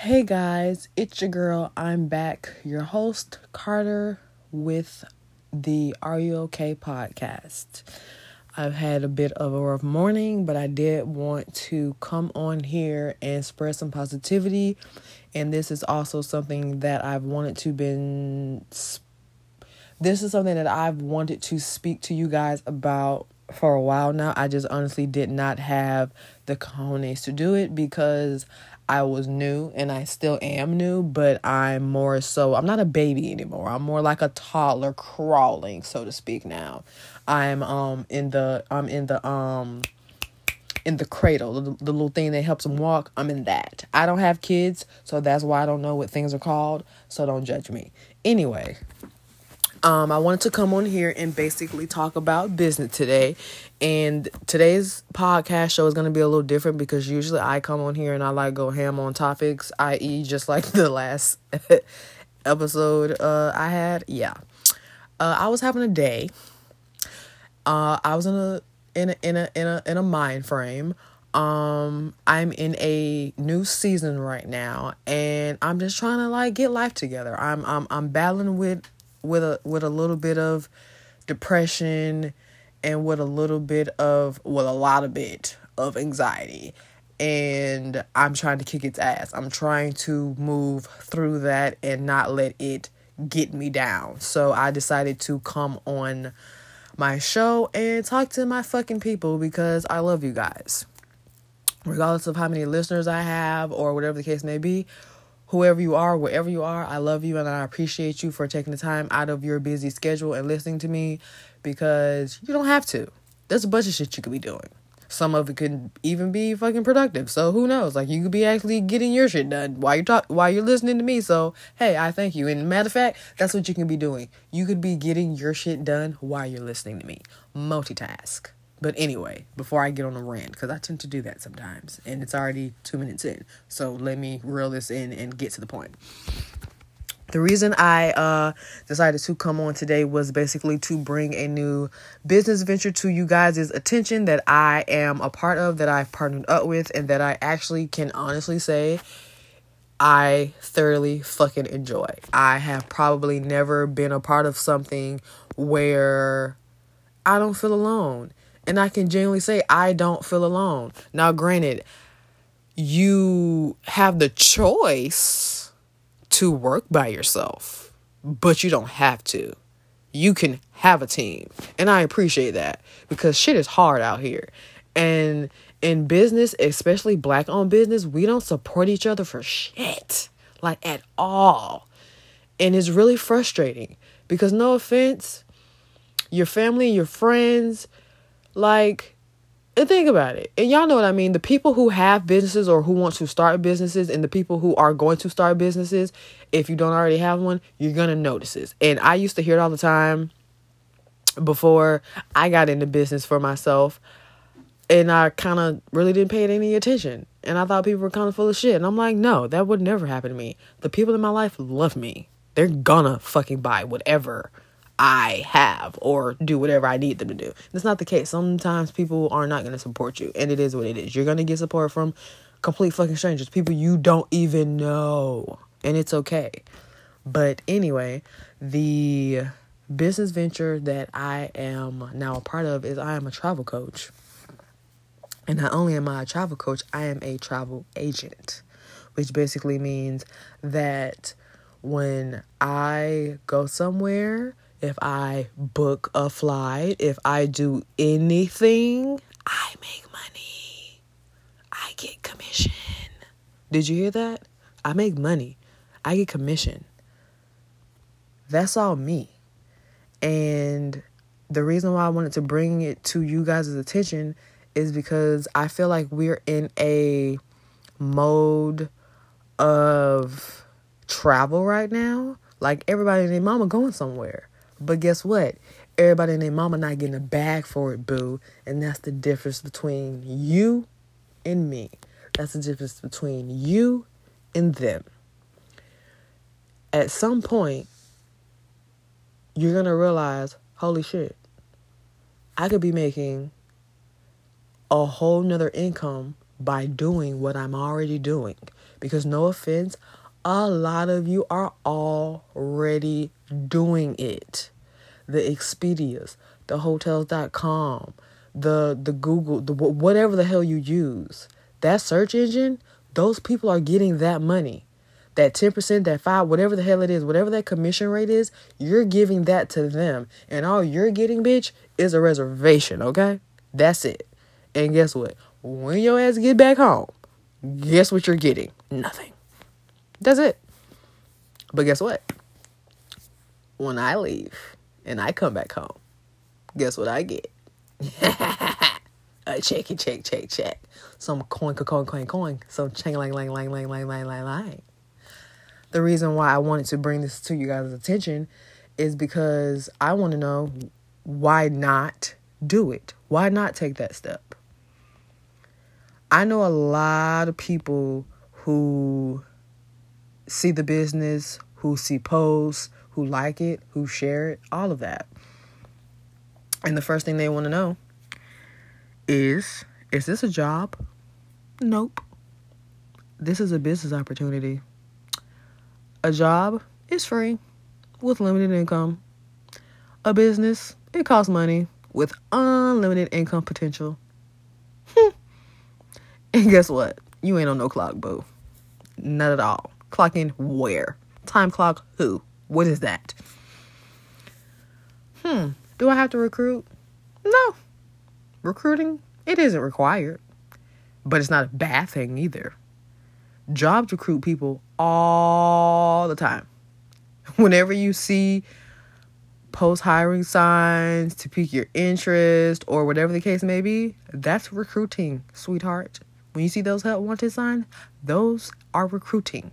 Hey guys, it's your girl. I'm back, your host, Carter, with the Are You Okay podcast. I've had a bit of a rough morning, but I did want to come on here and spread some positivity. And this is also something that I've wanted to been this is something that I've wanted to speak to you guys about for a while now. I just honestly did not have the cojones to do it because I was new and I still am new, but I'm more so I'm not a baby anymore. I'm more like a toddler crawling, so to speak now. I'm um in the I'm in the um in the cradle, the, the little thing that helps them walk. I'm in that. I don't have kids, so that's why I don't know what things are called, so don't judge me. Anyway, um, I wanted to come on here and basically talk about business today. And today's podcast show is going to be a little different because usually I come on here and I like go ham on topics, i.e., just like the last episode uh, I had. Yeah. Uh, I was having a day. Uh, I was in a in a in a in a in a mind frame. Um, I'm in a new season right now, and I'm just trying to like get life together. I'm I'm I'm battling with with a with a little bit of depression and with a little bit of well a lot of bit of anxiety and I'm trying to kick its ass. I'm trying to move through that and not let it get me down. So I decided to come on my show and talk to my fucking people because I love you guys. Regardless of how many listeners I have or whatever the case may be, whoever you are, wherever you are, I love you and I appreciate you for taking the time out of your busy schedule and listening to me because you don't have to. There's a bunch of shit you could be doing. Some of it could even be fucking productive. So who knows? Like you could be actually getting your shit done while you're talk while you're listening to me. So hey, I thank you. And matter of fact, that's what you can be doing. You could be getting your shit done while you're listening to me. Multitask. But anyway, before I get on a rant, because I tend to do that sometimes, and it's already two minutes in. So let me reel this in and get to the point. The reason I uh, decided to come on today was basically to bring a new business venture to you guys' attention that I am a part of, that I've partnered up with, and that I actually can honestly say I thoroughly fucking enjoy. I have probably never been a part of something where I don't feel alone. And I can genuinely say I don't feel alone. Now, granted, you have the choice to work by yourself, but you don't have to. You can have a team. And I appreciate that because shit is hard out here. And in business, especially black owned business, we don't support each other for shit. Like at all. And it's really frustrating because, no offense, your family, your friends, like, and think about it. And y'all know what I mean. The people who have businesses or who want to start businesses and the people who are going to start businesses, if you don't already have one, you're going to notice this. And I used to hear it all the time before I got into business for myself. And I kind of really didn't pay it any attention. And I thought people were kind of full of shit. And I'm like, no, that would never happen to me. The people in my life love me. They're gonna fucking buy whatever I have or do whatever I need them to do. That's not the case. Sometimes people are not going to support you, and it is what it is. You're going to get support from complete fucking strangers, people you don't even know, and it's okay. But anyway, the business venture that I am now a part of is I am a travel coach. And not only am I a travel coach, I am a travel agent, which basically means that when I go somewhere, if I book a flight, if I do anything, I make money. I get commission. Did you hear that? I make money. I get commission. That's all me. And the reason why I wanted to bring it to you guys' attention is because I feel like we're in a mode of travel right now. Like everybody and their mama going somewhere. But guess what? Everybody and their mama not getting a bag for it, boo. And that's the difference between you and me. That's the difference between you and them. At some point, you're going to realize, holy shit, I could be making a whole nother income by doing what I'm already doing. Because, no offense, a lot of you are already doing it. The Expedias, the Hotels.com, the the Google, the whatever the hell you use, that search engine, those people are getting that money. That 10%, that 5, whatever the hell it is, whatever that commission rate is, you're giving that to them. And all you're getting, bitch, is a reservation, okay? That's it. And guess what? When your ass get back home, guess what you're getting? Nothing. That's it. But guess what? When I leave and I come back home, guess what I get? a checky check check check. Some coin coin coin coin. Some chang lang lang lang lang lang lang lang lang. The reason why I wanted to bring this to you guys' attention is because I want to know why not do it? Why not take that step? I know a lot of people who see the business, who see posts, who like it, who share it, all of that. And the first thing they want to know is is this a job? Nope. This is a business opportunity. A job is free with limited income. A business, it costs money with unlimited income potential. and guess what? You ain't on no clock, boo. Not at all. Clocking where? Time clock who? What is that? Hmm. Do I have to recruit? No. Recruiting, it isn't required. But it's not a bad thing either. Jobs recruit people all the time. Whenever you see post hiring signs to pique your interest or whatever the case may be, that's recruiting, sweetheart. When you see those help wanted signs, those are recruiting.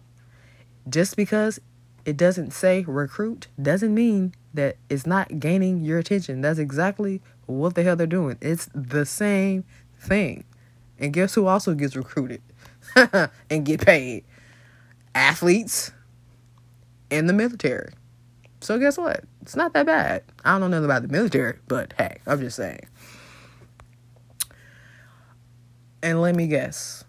Just because it doesn't say recruit doesn't mean that it's not gaining your attention. That's exactly what the hell they're doing. It's the same thing. And guess who also gets recruited and get paid? Athletes and the military. So guess what? It's not that bad. I don't know nothing about the military, but hey, I'm just saying. And let me guess.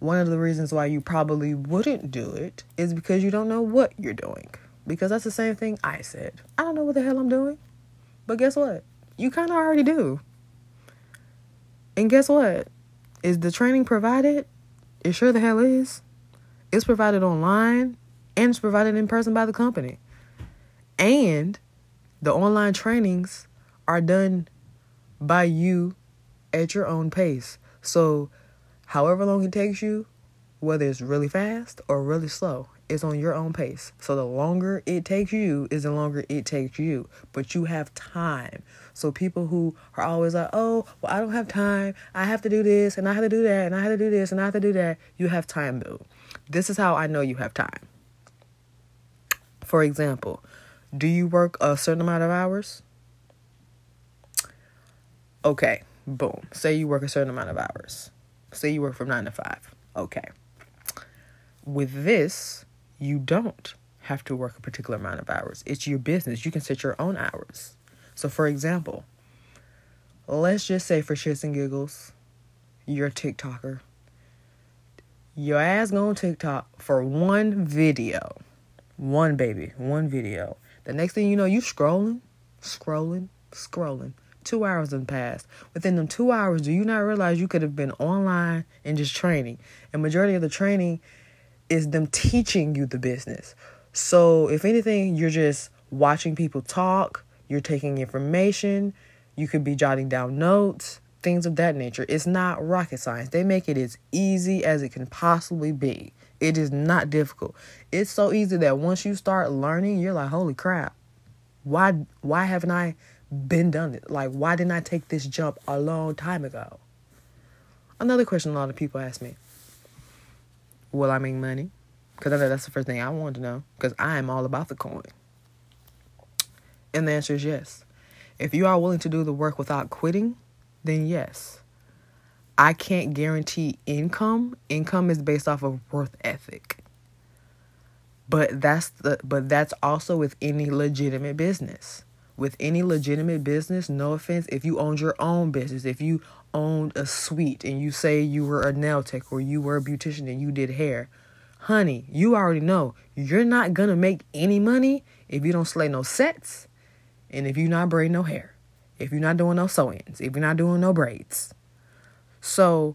One of the reasons why you probably wouldn't do it is because you don't know what you're doing. Because that's the same thing I said. I don't know what the hell I'm doing. But guess what? You kind of already do. And guess what? Is the training provided? It sure the hell is. It's provided online and it's provided in person by the company. And the online trainings are done by you at your own pace. So, however long it takes you, whether it's really fast or really slow, it's on your own pace. So, the longer it takes you is the longer it takes you. But you have time. So, people who are always like, oh, well, I don't have time. I have to do this and I have to do that and I have to do this and I have to do that. You have time, boo. This is how I know you have time. For example, do you work a certain amount of hours? Okay, boom. Say you work a certain amount of hours. Say you work from 9 to 5. Okay. With this, you don't have to work a particular amount of hours. It's your business. You can set your own hours. So, for example, let's just say for shits and giggles, you're a TikToker. Your ass go on TikTok for one video. One baby, one video. The next thing you know, you scrolling, scrolling, scrolling. Two hours have passed. Within them two hours, do you not realize you could have been online and just training? And majority of the training is them teaching you the business. So if anything, you're just watching people talk, you're taking information, you could be jotting down notes, things of that nature. It's not rocket science. They make it as easy as it can possibly be. It is not difficult. It's so easy that once you start learning, you're like, holy crap. Why why haven't I been done it? Like why didn't I take this jump a long time ago? Another question a lot of people ask me. Will I make money? Because I know that's the first thing I want to know. Because I am all about the coin. And the answer is yes. If you are willing to do the work without quitting, then yes. I can't guarantee income. Income is based off of worth ethic. But that's the but that's also with any legitimate business. With any legitimate business, no offense, if you owned your own business, if you owned a suite and you say you were a nail tech or you were a beautician and you did hair, honey, you already know you're not gonna make any money if you don't slay no sets and if you're not braiding no hair, if you're not doing no sew-ins, if you're not doing no braids. So,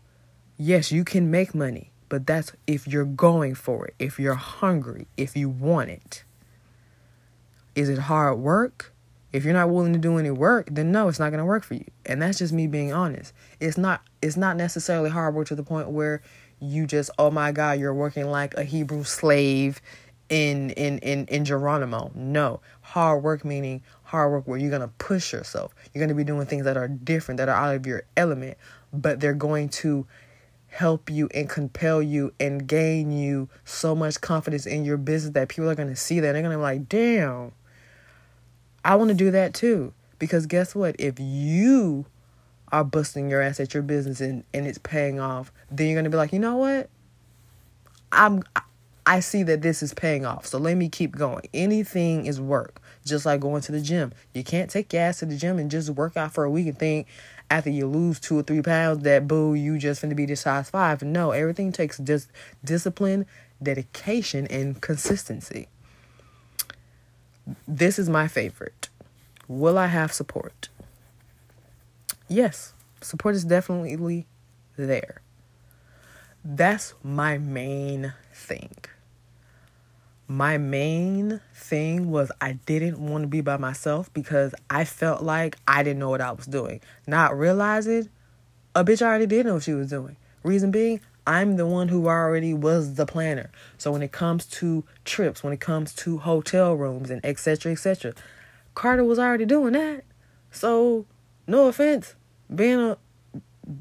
yes, you can make money, but that's if you're going for it, if you're hungry, if you want it. Is it hard work? If you're not willing to do any work, then no, it's not going to work for you. And that's just me being honest. It's not it's not necessarily hard work to the point where you just oh my god, you're working like a Hebrew slave in in in in Geronimo. No, hard work meaning hard work where you're going to push yourself. You're going to be doing things that are different, that are out of your element, but they're going to help you and compel you and gain you so much confidence in your business that people are going to see that and they're going to be like, "Damn, I want to do that too. Because guess what? If you are busting your ass at your business and, and it's paying off, then you're gonna be like, you know what? I'm I see that this is paying off. So let me keep going. Anything is work. Just like going to the gym. You can't take your ass to the gym and just work out for a week and think after you lose two or three pounds that boo, you just gonna be this size five. No, everything takes just discipline, dedication, and consistency. This is my favorite. Will I have support? Yes, support is definitely there. That's my main thing. My main thing was I didn't want to be by myself because I felt like I didn't know what I was doing. Not realizing a bitch already did know what she was doing. Reason being, I'm the one who already was the planner. So when it comes to trips, when it comes to hotel rooms and etc. etc., Carter was already doing that. So no offense, being a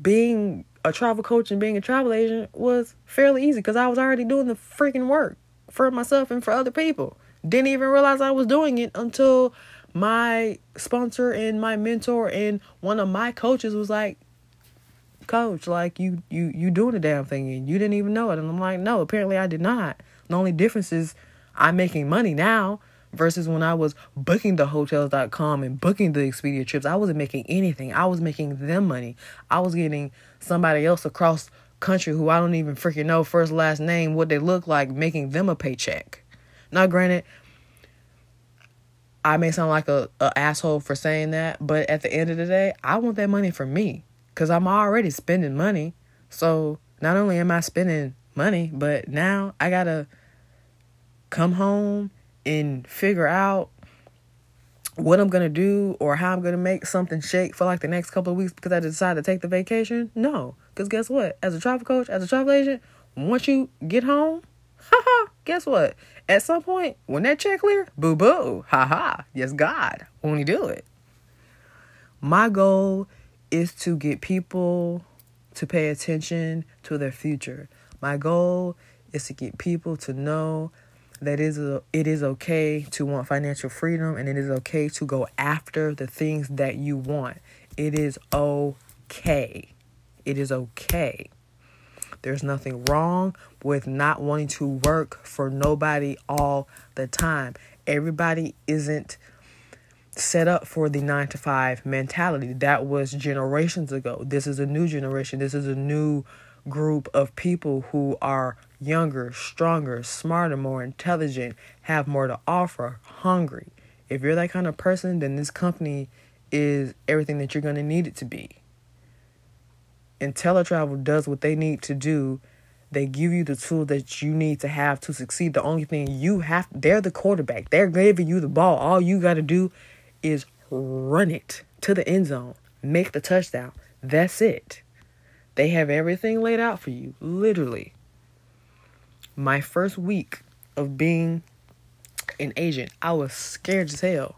being a travel coach and being a travel agent was fairly easy because I was already doing the freaking work for myself and for other people. Didn't even realize I was doing it until my sponsor and my mentor and one of my coaches was like, coach, like you you you doing the damn thing and you didn't even know it. And I'm like, no, apparently I did not. The only difference is I'm making money now versus when I was booking the hotels.com and booking the Expedia trips. I wasn't making anything. I was making them money. I was getting somebody else across country who I don't even freaking know first last name what they look like making them a paycheck. Now granted I may sound like a, a asshole for saying that, but at the end of the day, I want that money for me because I'm already spending money. So not only am I spending money, but now I gotta come home and figure out what I'm gonna do or how I'm gonna make something shake for like the next couple of weeks because I decided to take the vacation. No, because guess what? As a travel coach, as a travel agent, once you get home, haha, guess what? At some point, when that check clear, boo boo, haha, yes God, only do it. My goal is to get people to pay attention to their future. My goal is to get people to know that is it is okay to want financial freedom and it is okay to go after the things that you want. It is okay. It is okay. There's nothing wrong with not wanting to work for nobody all the time. Everybody isn't set up for the nine to five mentality. That was generations ago. This is a new generation. This is a new group of people who are younger, stronger, smarter, more intelligent, have more to offer, hungry. If you're that kind of person, then this company is everything that you're going to need it to be. InteleTravel does what they need to do. They give you the tools that you need to have to succeed. The only thing you have, they're the quarterback. They're giving you the ball. All you got to do is run it to the end zone, make the touchdown. That's it. They have everything laid out for you, literally. My first week of being an agent, I was scared as hell.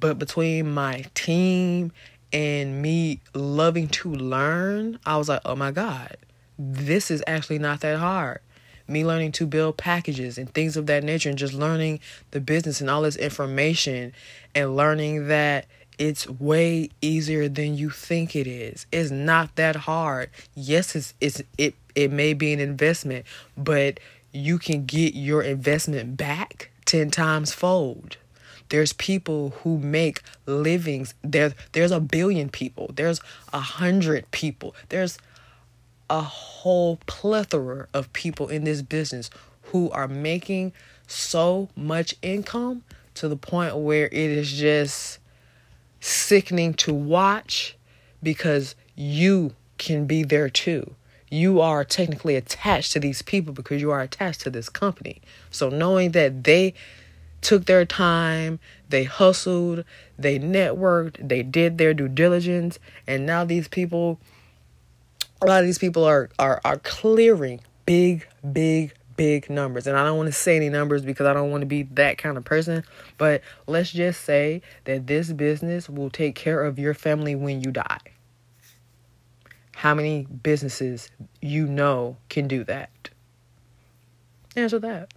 But between my team and me loving to learn, I was like, oh my God, this is actually not that hard me learning to build packages and things of that nature and just learning the business and all this information and learning that it's way easier than you think it is. It's not that hard. Yes, it's, it's it it may be an investment, but you can get your investment back 10 times fold. There's people who make livings. There, there's a billion people. There's a hundred people. There's a whole plethora of people in this business who are making so much income to the point where it is just sickening to watch because you can be there too. You are technically attached to these people because you are attached to this company. So knowing that they took their time, they hustled, they networked, they did their due diligence, and now these people a lot of these people are are are clearing big big big numbers. And I don't want to say any numbers because I don't want to be that kind of person, but let's just say that this business will take care of your family when you die. How many businesses you know can do that? Answer that.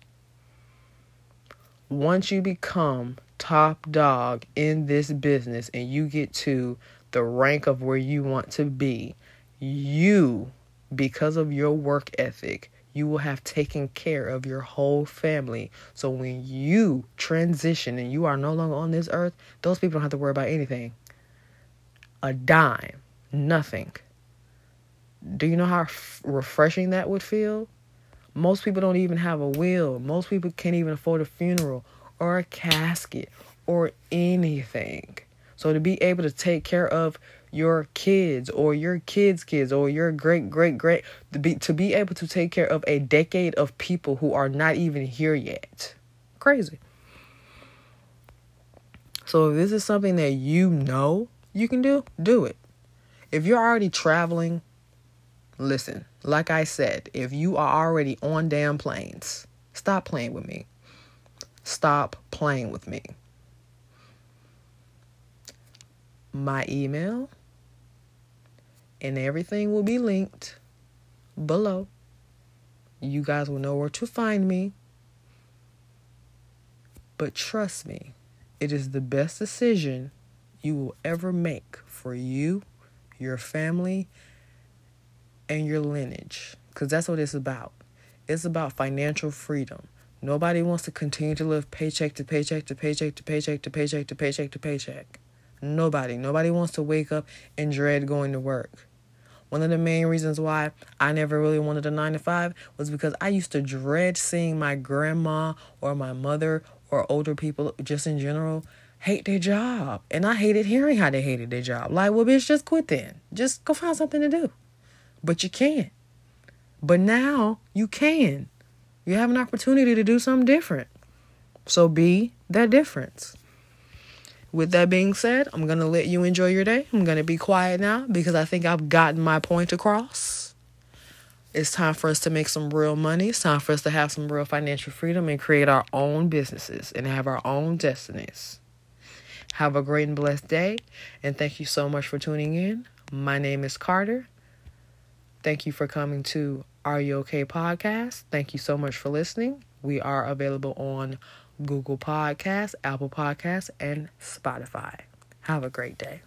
Once you become top dog in this business and you get to the rank of where you want to be, you, because of your work ethic, you will have taken care of your whole family. So when you transition and you are no longer on this earth, those people don't have to worry about anything. A dime, nothing. Do you know how f- refreshing that would feel? Most people don't even have a will. Most people can't even afford a funeral or a casket or anything. So to be able to take care of your kids or your kids' kids or your great great great to be to be able to take care of a decade of people who are not even here yet. Crazy. So if this is something that you know you can do, do it. If you're already traveling, listen, like I said, if you are already on damn planes, stop playing with me. Stop playing with me. My email and everything will be linked below. You guys will know where to find me. But trust me, it is the best decision you will ever make for you, your family, and your lineage. Because that's what it's about. It's about financial freedom. Nobody wants to continue to live paycheck to paycheck to paycheck to paycheck to paycheck to paycheck to paycheck. To paycheck. Nobody. Nobody wants to wake up and dread going to work. One of the main reasons why I never really wanted a nine to five was because I used to dread seeing my grandma or my mother or older people just in general hate their job. And I hated hearing how they hated their job. Like, well, bitch, just quit then. Just go find something to do. But you can't. But now you can. You have an opportunity to do something different. So be that difference. With that being said, I'm going to let you enjoy your day. I'm going to be quiet now because I think I've gotten my point across. It's time for us to make some real money. It's time for us to have some real financial freedom and create our own businesses and have our own destinies. Have a great and blessed day. And thank you so much for tuning in. My name is Carter. Thank you for coming to Are You Okay podcast. Thank you so much for listening. We are available on Google Podcasts, Apple Podcasts, and Spotify. Have a great day.